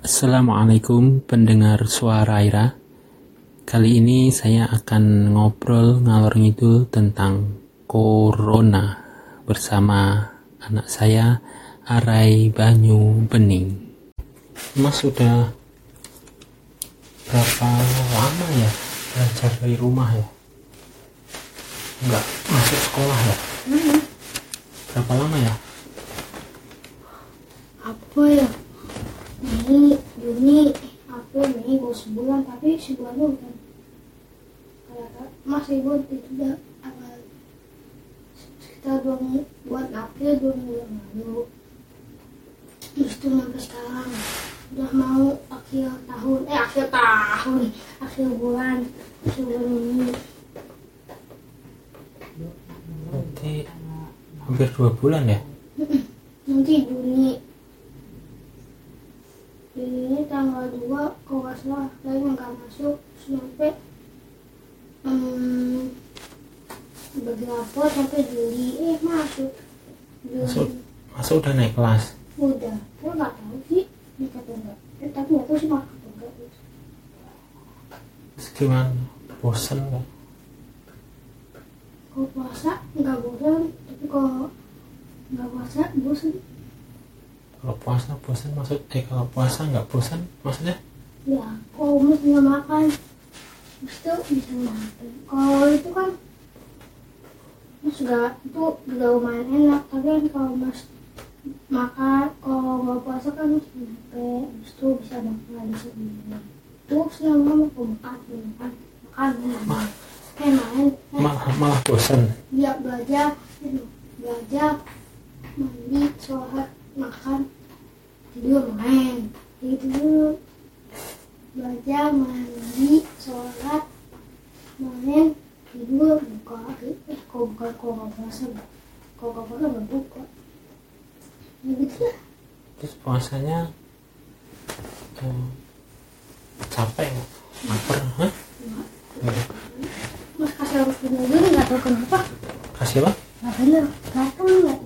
Assalamualaikum pendengar suara Ira. Kali ini saya akan ngobrol ngalor ngidul tentang corona bersama anak saya Arai Banyu Bening. Mas sudah berapa lama ya belajar dari rumah ya? Enggak masuk sekolah ya? Berapa lama ya? apa ya Mei Juni April Mei baru sebulan tapi sebulan itu bukan. Kayak masih buat itu udah apa sekitar dua minggu buat April dua minggu yang lalu. Terus itu sampai sekarang. Udah mau akhir tahun eh akhir tahun akhir bulan akhir bulan ini. Berarti hampir dua bulan ya? nanti Juni ini tanggal 2 kalau nggak salah kayaknya nggak masuk sampai hmm, beberapa sampai Juli. Eh masuk. Juli. Masuk masuk udah naik kelas. udah. Gue nggak tahu sih nikah atau enggak eh, tapi nggak tahu sih masuk atau enggak Terus gimana? Bosen nggak? kalau puasa nggak bosan tapi kalau nggak puasa bosan Kalau puasa bosan maksud eh kalau puasa nggak bosan maksudnya? ya kalau mas nggak makan itu bisa makan. Kalau itu kan mas juga itu juga lumayan enak. Tapi kan kalau mas makan kalau nggak puasa kan mas capek itu bisa makan bisa minum terus lama mau makan makan makan. Makan main Malah malah bosan. dia belajar aduh, belajar mandi sholat makan tidur main gitu dulu belajar mandi sholat main tidur buka eh kok buka kok nggak puasa kok nggak puasa nggak buka ya gitu lah Terus puasanya eh, Hah? Nggak. mas kasih harus dulu nggak tahu kenapa Kasih apa? nggak bener nggak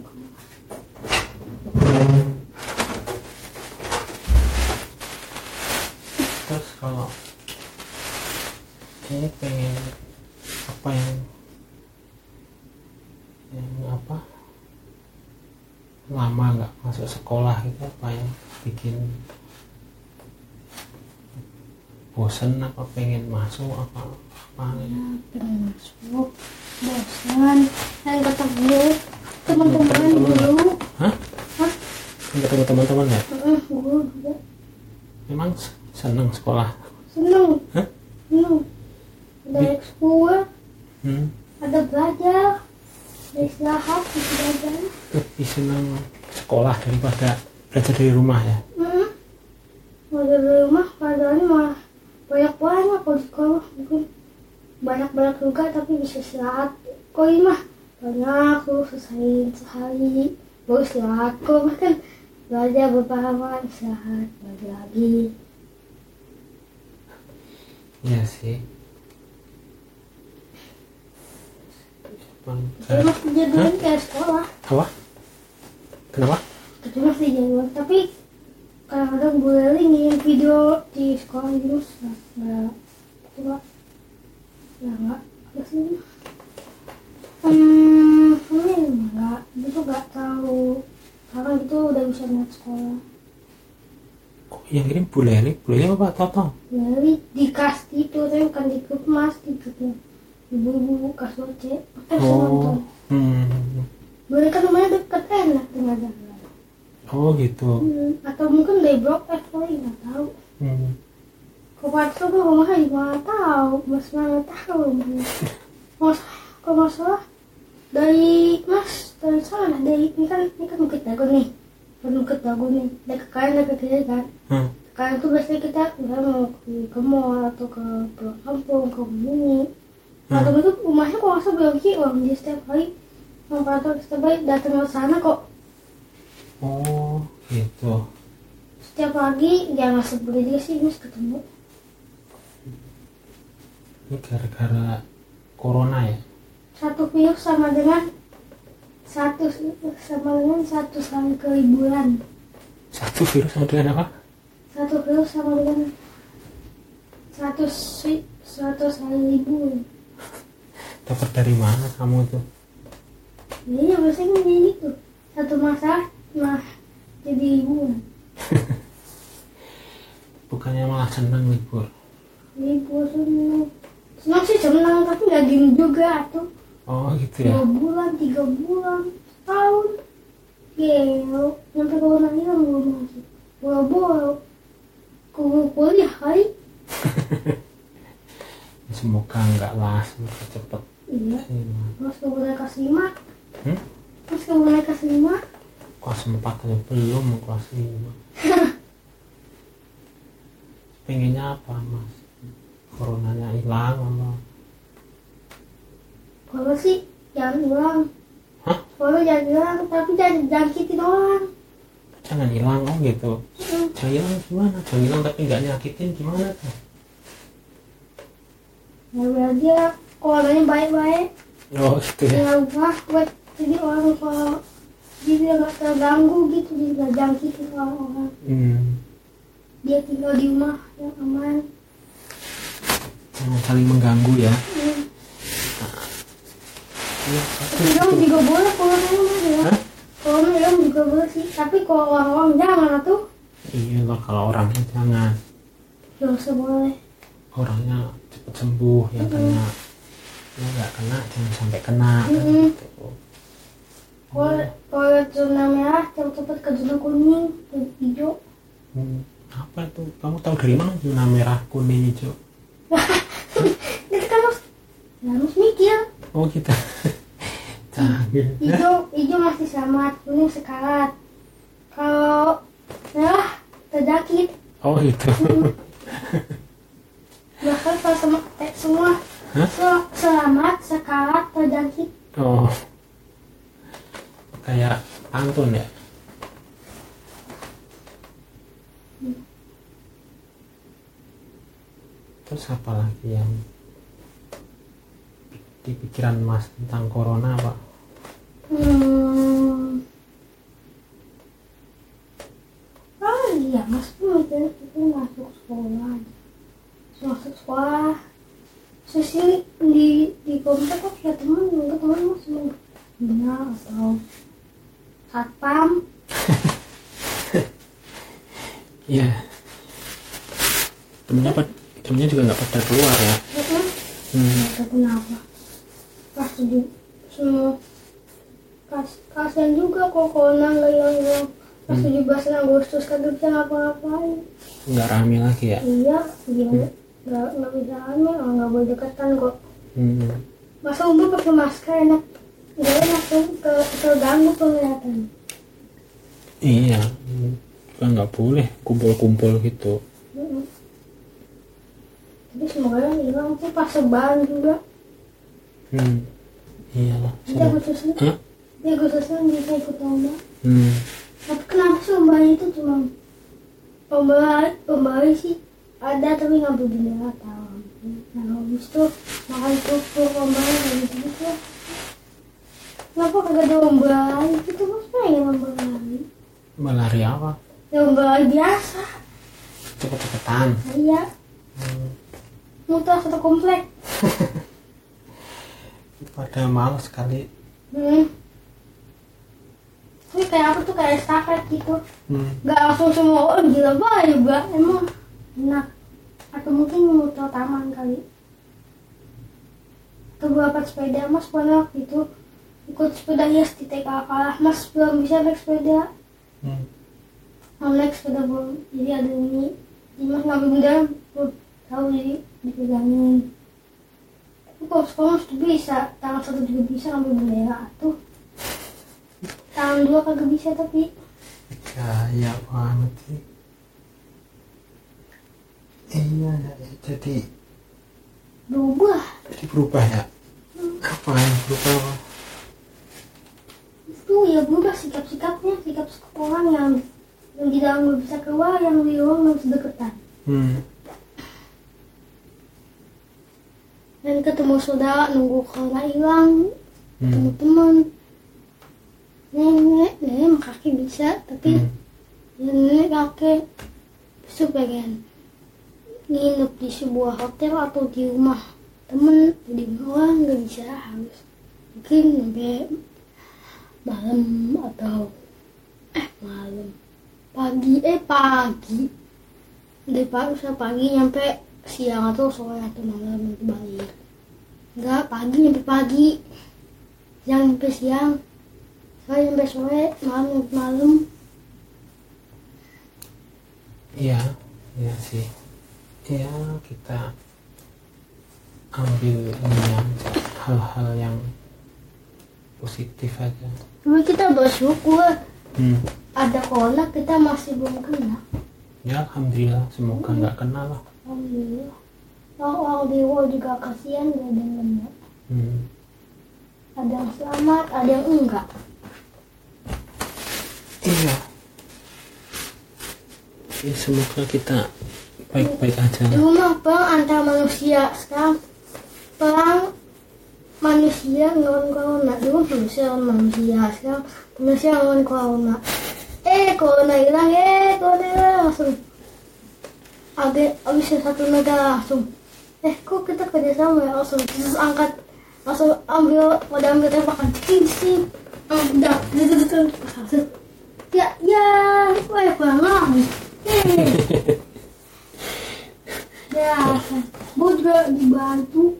Terus kalau ini pengen apa yang yang apa lama nggak masuk sekolah gitu apa yang bikin bosen apa pengen masuk apa apa? Ya pengen masuk bosan dan ketemu teman-teman dulu. Hah? Hah? Ketemu teman-teman ya? Juga. Memang seneng sekolah. Seneng Hah? seneng ada Di- ekskul hmm? ada belajar ada istirahat bisa belajar. Lebih seneng sekolah daripada belajar dari rumah ya? Heeh. belajar dari rumah pelajarannya malah banyak banyak kalau di sekolah mungkin banyak banyak juga tapi bisa istirahat kok ini mah banyak tuh selesai sehari baru istirahat kok mah kan belajar beberapa istirahat belajar lagi Iya sih. Eh, masih jadwalnya kayak sekolah apa? Kenapa? tapi masih jadwal tapi kadang-kadang gue ngirim video di sekolah gitu nggak nggak coba ya nggak ada sih hmm ini enggak itu nggak tahu karena itu udah bisa lihat sekolah Kok yang kirim Bu Leli? Bu Leli apa Toto? jadi di kas itu tapi bukan di grup mas di grupnya ibu-ibu kas boce eh Oh, oh. hmm. boleh kan rumahnya deket enak tinggal jalan oh gitu. hmm, atau mungkin dari blok F kali nggak tahu Hmm. Kau pasal gue rumahnya di mana tahu, mas mana tahu. Mas, kau masalah dari mas dari sana dari ini kan ini kan bukit dago nih, bukit dago nih, dari ke kanan dari ke kiri kan. Hmm. Kanan tuh biasanya kita udah mau ke, ke mall atau ke pulau kampung ke bumi. Hmm. Atau itu rumahnya kok masa belum sih orang dia setiap hari memperhatikan setiap hari datang ke sana kok Oh gitu. setiap pagi ya nggak sebeli dia sih mas ketemu Ini gara-gara corona ya? satu virus sama dengan satu sama dengan satu kali keliburan Satu virus sama dengan apa? satu satu virus sama dengan seratus ri- seratus kali ribu dapat dari mana kamu tuh Iya biasanya kayak gitu satu masalah mah jadi ribuan bukannya malah senang libur? Ribu seneng. Senang sih senang tapi nggak gini juga tuh. Oh gitu ya? Dua bulan tiga bulan tahun gelo. Sampai corona hilang belum masuk boro-boro kuliah kuliah kali. Semoga enggak lah semoga cepet. Iya. Iya. terus ke bulan kelas lima. Hmm? terus ke bulan kelas lima kelas 4 aja. Belum kelas 5 pengennya apa mas? Coronanya hilang apa? Kalau sih jangan hilang Hah? kalau jangan hilang tapi jangan jangkitin orang jangan hilang oh gitu. Hmm. jangan hilang gimana? Jangan hilang tapi nggak nyakitin gimana tuh? Ya dia orangnya baik-baik. Oh gitu ya. Ya rumah buat jadi orang kalau dia nggak terganggu gitu dia nggak jangkitin orang-orang hmm. dia tinggal di rumah yang aman jangan saling mengganggu ya Hmm. Iya, Film juga boleh kalau memang ya. Hah? Kalau film juga boleh sih. Tapi kalau orang-orang jangan tuh. iya lah kalau orangnya jangan Gak usah boleh. orangnya cepet sembuh yang kena ya nggak kena jangan sampai kena kan Mm-mm. gitu. Kalau zona merah cepet-cepet ke zona kuning, hijau. Hmm, apa itu kamu tahu dari mana zona merah kuning hijau Itu kan harus harus mikir. oh gitu canggih Hijau hijau masih selamat, kuning sekarat. Kalau merah terjangkit. oh gitu Bahkan kalau eh, semua Hah? se- selamat, sekarat, terjangkit. oh kayak pantun ya terus apa lagi yang di pikiran mas tentang corona pak Hmm. Oh iya, mas tuh mikirnya kita masuk sekolah. Masuk sekolah. Terus sih di di komplek kok ya teman, enggak teman mas cuma bina atau satpam. iya temennya pad- temennya juga nggak keluar ya hmm. Kenapa. Pas di semua kas kasian juga kok corona nggak hilang-hilang. Pas 17 Agustus kagak bisa ngapa-ngapain. nggak rame lagi ya Iya, dia nggak nggak bisa oh, nggak boleh deketan kok. hmm. Masa umur pakai masker enak, nggak enak tuh ke terganggu penglihatan. iya hmm. kan nggak boleh kumpul-kumpul gitu. Tapi semoga yang hilang tuh pas seban juga. hmm. iyalah Nanti Semua- Agustusnya, Hah? nanti Agustusnya bisa ikut lomba. hmm. Tapi kenapa sih lomba itu cuma lomba lomba sih ada tapi ngambil bendera tahu. Nah habis itu makan kerupuk lomba kayak gitu gitu. Kenapa kagak ada lomba itu tuh mas pengen lomba lari. malari apa Lomba lari biasa. cepet-cepetan Iya. Muter satu komplek. pada males sekali Hmm. Ini kayak apa tuh kayak estafet gitu. hmm. Gak langsung semua orang gila banget juga emang enak. Atau mungkin muter taman kali. Atau berapa sepeda mas pernah waktu itu ikut sepeda hias di TK kalah mas belum bisa naik sepeda Hmm. mau naik sepeda belum jadi ada ini mas ngambil bendera belum tahu jadi dipegangin. Tapi kalau sekolah tuh bisa. Tangan satu juga bisa ngambil bendera tuh. Tangan dua kagak bisa tapi. Gaya banget sih iya jadi berubah. jadi berubah ya? Apa yang berubah apa? itu ya berubah sikap-sikapnya. Sikap orang yang yang di dalam nggak bisa keluar yang di luar nggak bisa deketan. Hmm. Dan ketemu saudara nunggu corona hilang. Ketemu Hmm. teman. Nenek nenek kakek bisa tapi Hmm. ya nenek kakek Terus pengen nginep di sebuah hotel atau di rumah temen. Di rumah nggak bisa harus mungkin sampai malam atau eh malam. Pagi eh pagi. Dari pagi usah pagi nyampe siang atau sore atau malam nanti balik. Enggak pagi nyampe pagi. Siang nyampe siang. Sore nyampe sore malam nyampe malam. Iya iya sih. Ya kita ambil ininya hal-hal yang positif aja. Tapi kita bersyukur. Hmm. ada corona kita masih belum kena. Ya alhamdulillah semoga nggak kenal lah alhamdulillah orang di luar juga kasihan yang kena hmm. ada yang selamat ada yang enggak? Iya. Ya semoga kita baik-baik aja di lah rumah perang antar manusia. Sekarang perang manusia ngelawan corona. Dulu manusia lawan manusia. Sekarang manusia ngelawan corona. Eh corona hilang. Eh corona hilang. Langsung ada abis satu negara langsung. Eh kok kita kerjasama ya? Langsung terus angkat. Langsung ambil pada ambil tembakan. Cing cing. Udah. Gitu gitu langsung ya ya wah kurang eh Ya, gue juga dibantu.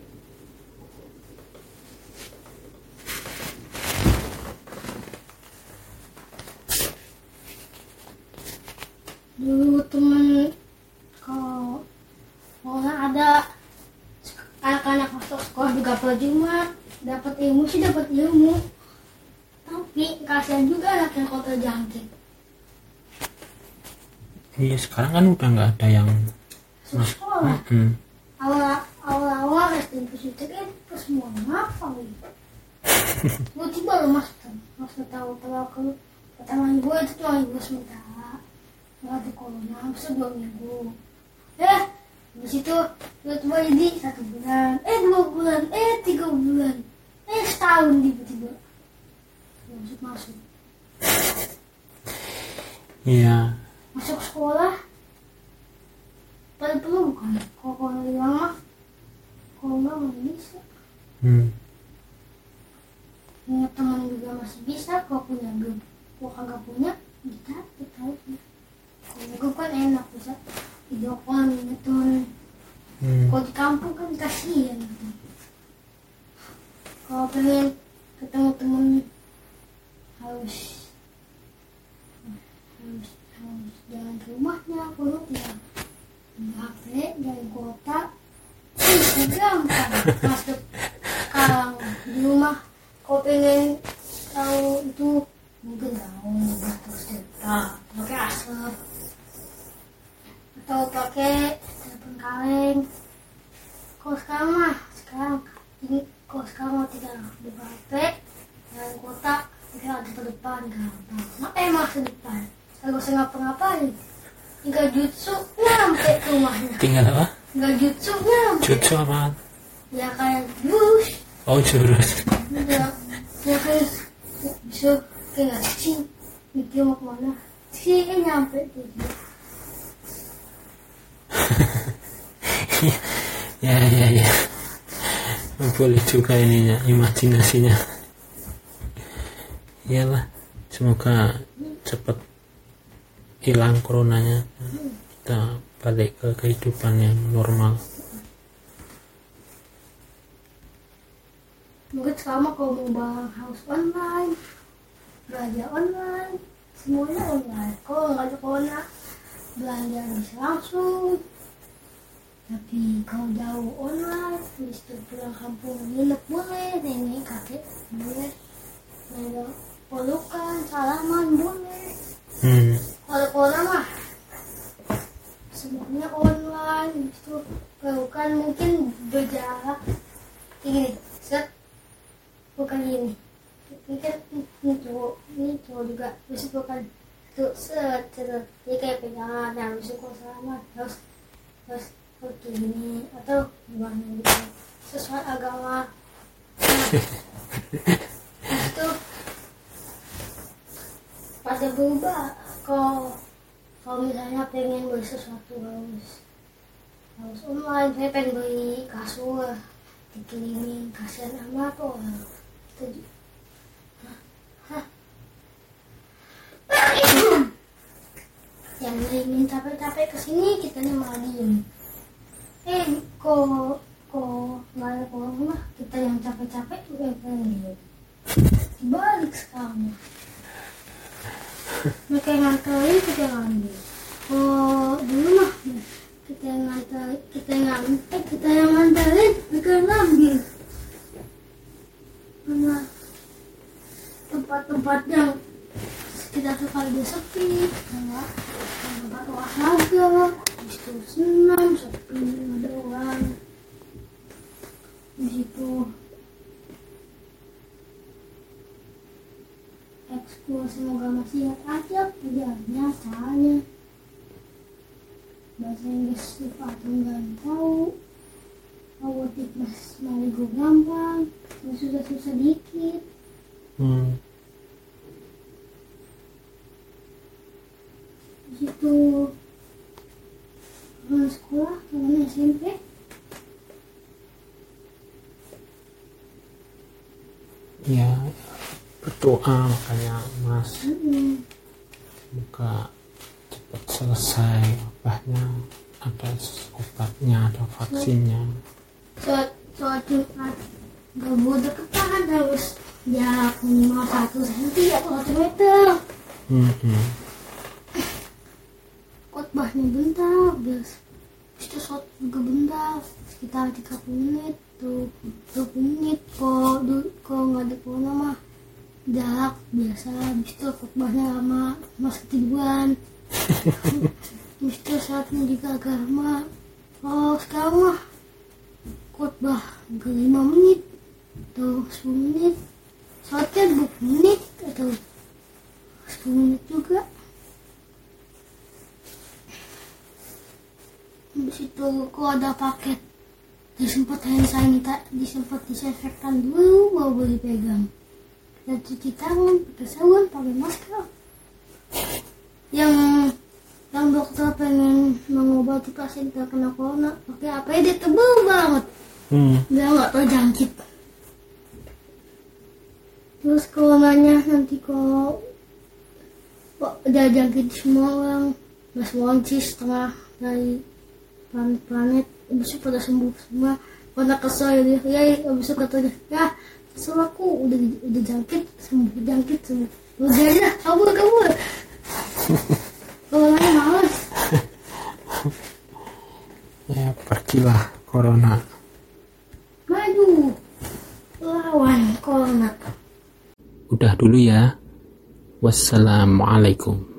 Dulu nggak ada anak-anak masuk sekolah juga percuma dapat ilmu sih dapat ilmu. Tapi kasihan juga anak yang kau terjangkit iya sekarang kan udah nggak ada yang masuk sekolah. Hmm. awal awal awal SD positif kan pas semua ngapa gitu gue tiba lo mas. Mas tahu tahu aku pertama gue itu cuma ibu sementara. Nggak ada corona dua minggu. Eh di situ tiba-tiba jadi satu bulan eh dua bulan eh tiga bulan eh setahun tiba-tiba. Masuk masuk. Iya. Masuk sekolah. Pada perlu bukan kalau corona hilang mah kalau nggak nggak bisa. Hmm. punya teman juga masih bisa kalau punya belum kalau kagak punya kita kita aja kalau gue kan enak bisa video call punya teman Hmm. kalau di kampung kan kasihan gitu. kalau pengen ketemu temen harus harus harus jalan ke rumahnya kalau ya di HP dari kota bisa gampang masuk sekarang di rumah kau pengen tahu itu mungkin tahu terus cerita pakai asap. Atau pakai telepon kaleng. Kalau sekarang mah sekarang ini kalau sekarang mau tinggal buka HP jalan kota tinggal di depan gampang nah, eh masuk depan. Kalau saya ngapa-ngapain. Tinggal jutsu nyampe ke rumahnya. Tinggal apa? Nggak jutsu nyampe. Jutsu apa ya kayak jurus oh jurus. Ya ya bisa kayak cing. Mikir mau ke mana? Sih nyampe tuh. Ya ya ya. Boleh juga ininya imajinasinya. Iyalah semoga cepat hilang coronanya. Kita balik ke kehidupan yang normal mungkin selama kalau mau bang harus online belanja online semuanya online. Kalau nggak ada corona belanja bisa langsung. Tapi kalau jauh online itu pulang kampung nginep boleh nenek kakek boleh. Ada pelukan salaman boleh. Hmm. kalau corona mah semuanya online. Itu pelukan mungkin berjarak ini set bukan ini. Ini kan ini cowok ini cowok juga bisa bukan tuh set set dia kayak pegangan nah bisa kok selamat harus harus harus kayak gini atau gimana gitu. Sesuai agama. Nah, itu pada berubah kalau kalau misalnya pengen beli sesuatu harus harus online. Saya pengen beli kasur dikirimin kasihan amat tuh itu Hah? yang ingin capek-capek ke sini kita malah diem eh kok kok nggak ada corona kita yang capek-capek balik sekarang. Mereka yang kita yang ambil oh dulu mah kita yang nganterin kita yang nganter kita yang nganterin mereka yang ngambil karena tempat-tempat yang sekitar sekali dia sepi karena tempat olahraga itu senam sepi ada orang. Di situ semoga masih ingat aja pilihannya caranya bahasa Inggris lupa atau nggak tahu. Robotik mas maligo gampang yang susah-susah dikit. Hmm. di situ sekolah teman SMP ya berdoa makanya mas semoga cepat selesai wabahnya ada obatnya ada vaksinnya. Sholat sholat Jumat gak boleh deketan harus jarak minimal satu senti atau satu meter. Hmm, khotbahnya bentar bias itu sholat juga bentar sekitar 30 menit tuh 20 menit kok kok nggak ada corona mah jarak biasa habis itu khotbahnya lama mas ketiduran habis itu saatnya juga agak lama oh sekarang mah khotbah ke 5 menit atau 10 menit. Sholatnya 20 menit atau 10 menit juga. Habis itu kok ada paket. Disemprot hand sanitizer disemprot disinfektan dulu baru boleh pegang dan cuci tangan pakai sabun pakai masker. Yang yang dokter pengen mengobati pasien terkena corona pakai APD tebel banget. Hmm. biar nggak terjangkit terus coronanya nanti kok udah jangkit semua orang nggak semua orang sih setengah dari planet-planet besok pada sembuh semua. Pada kesel ya dia ya besok katanya ya kesel aku udah udah jangkit sembuh jangkit sembuh aja kabur kabur. Coronanya males ya pergilah corona. Maju. Lawan corona. Udah dulu ya. Wassalamualaikum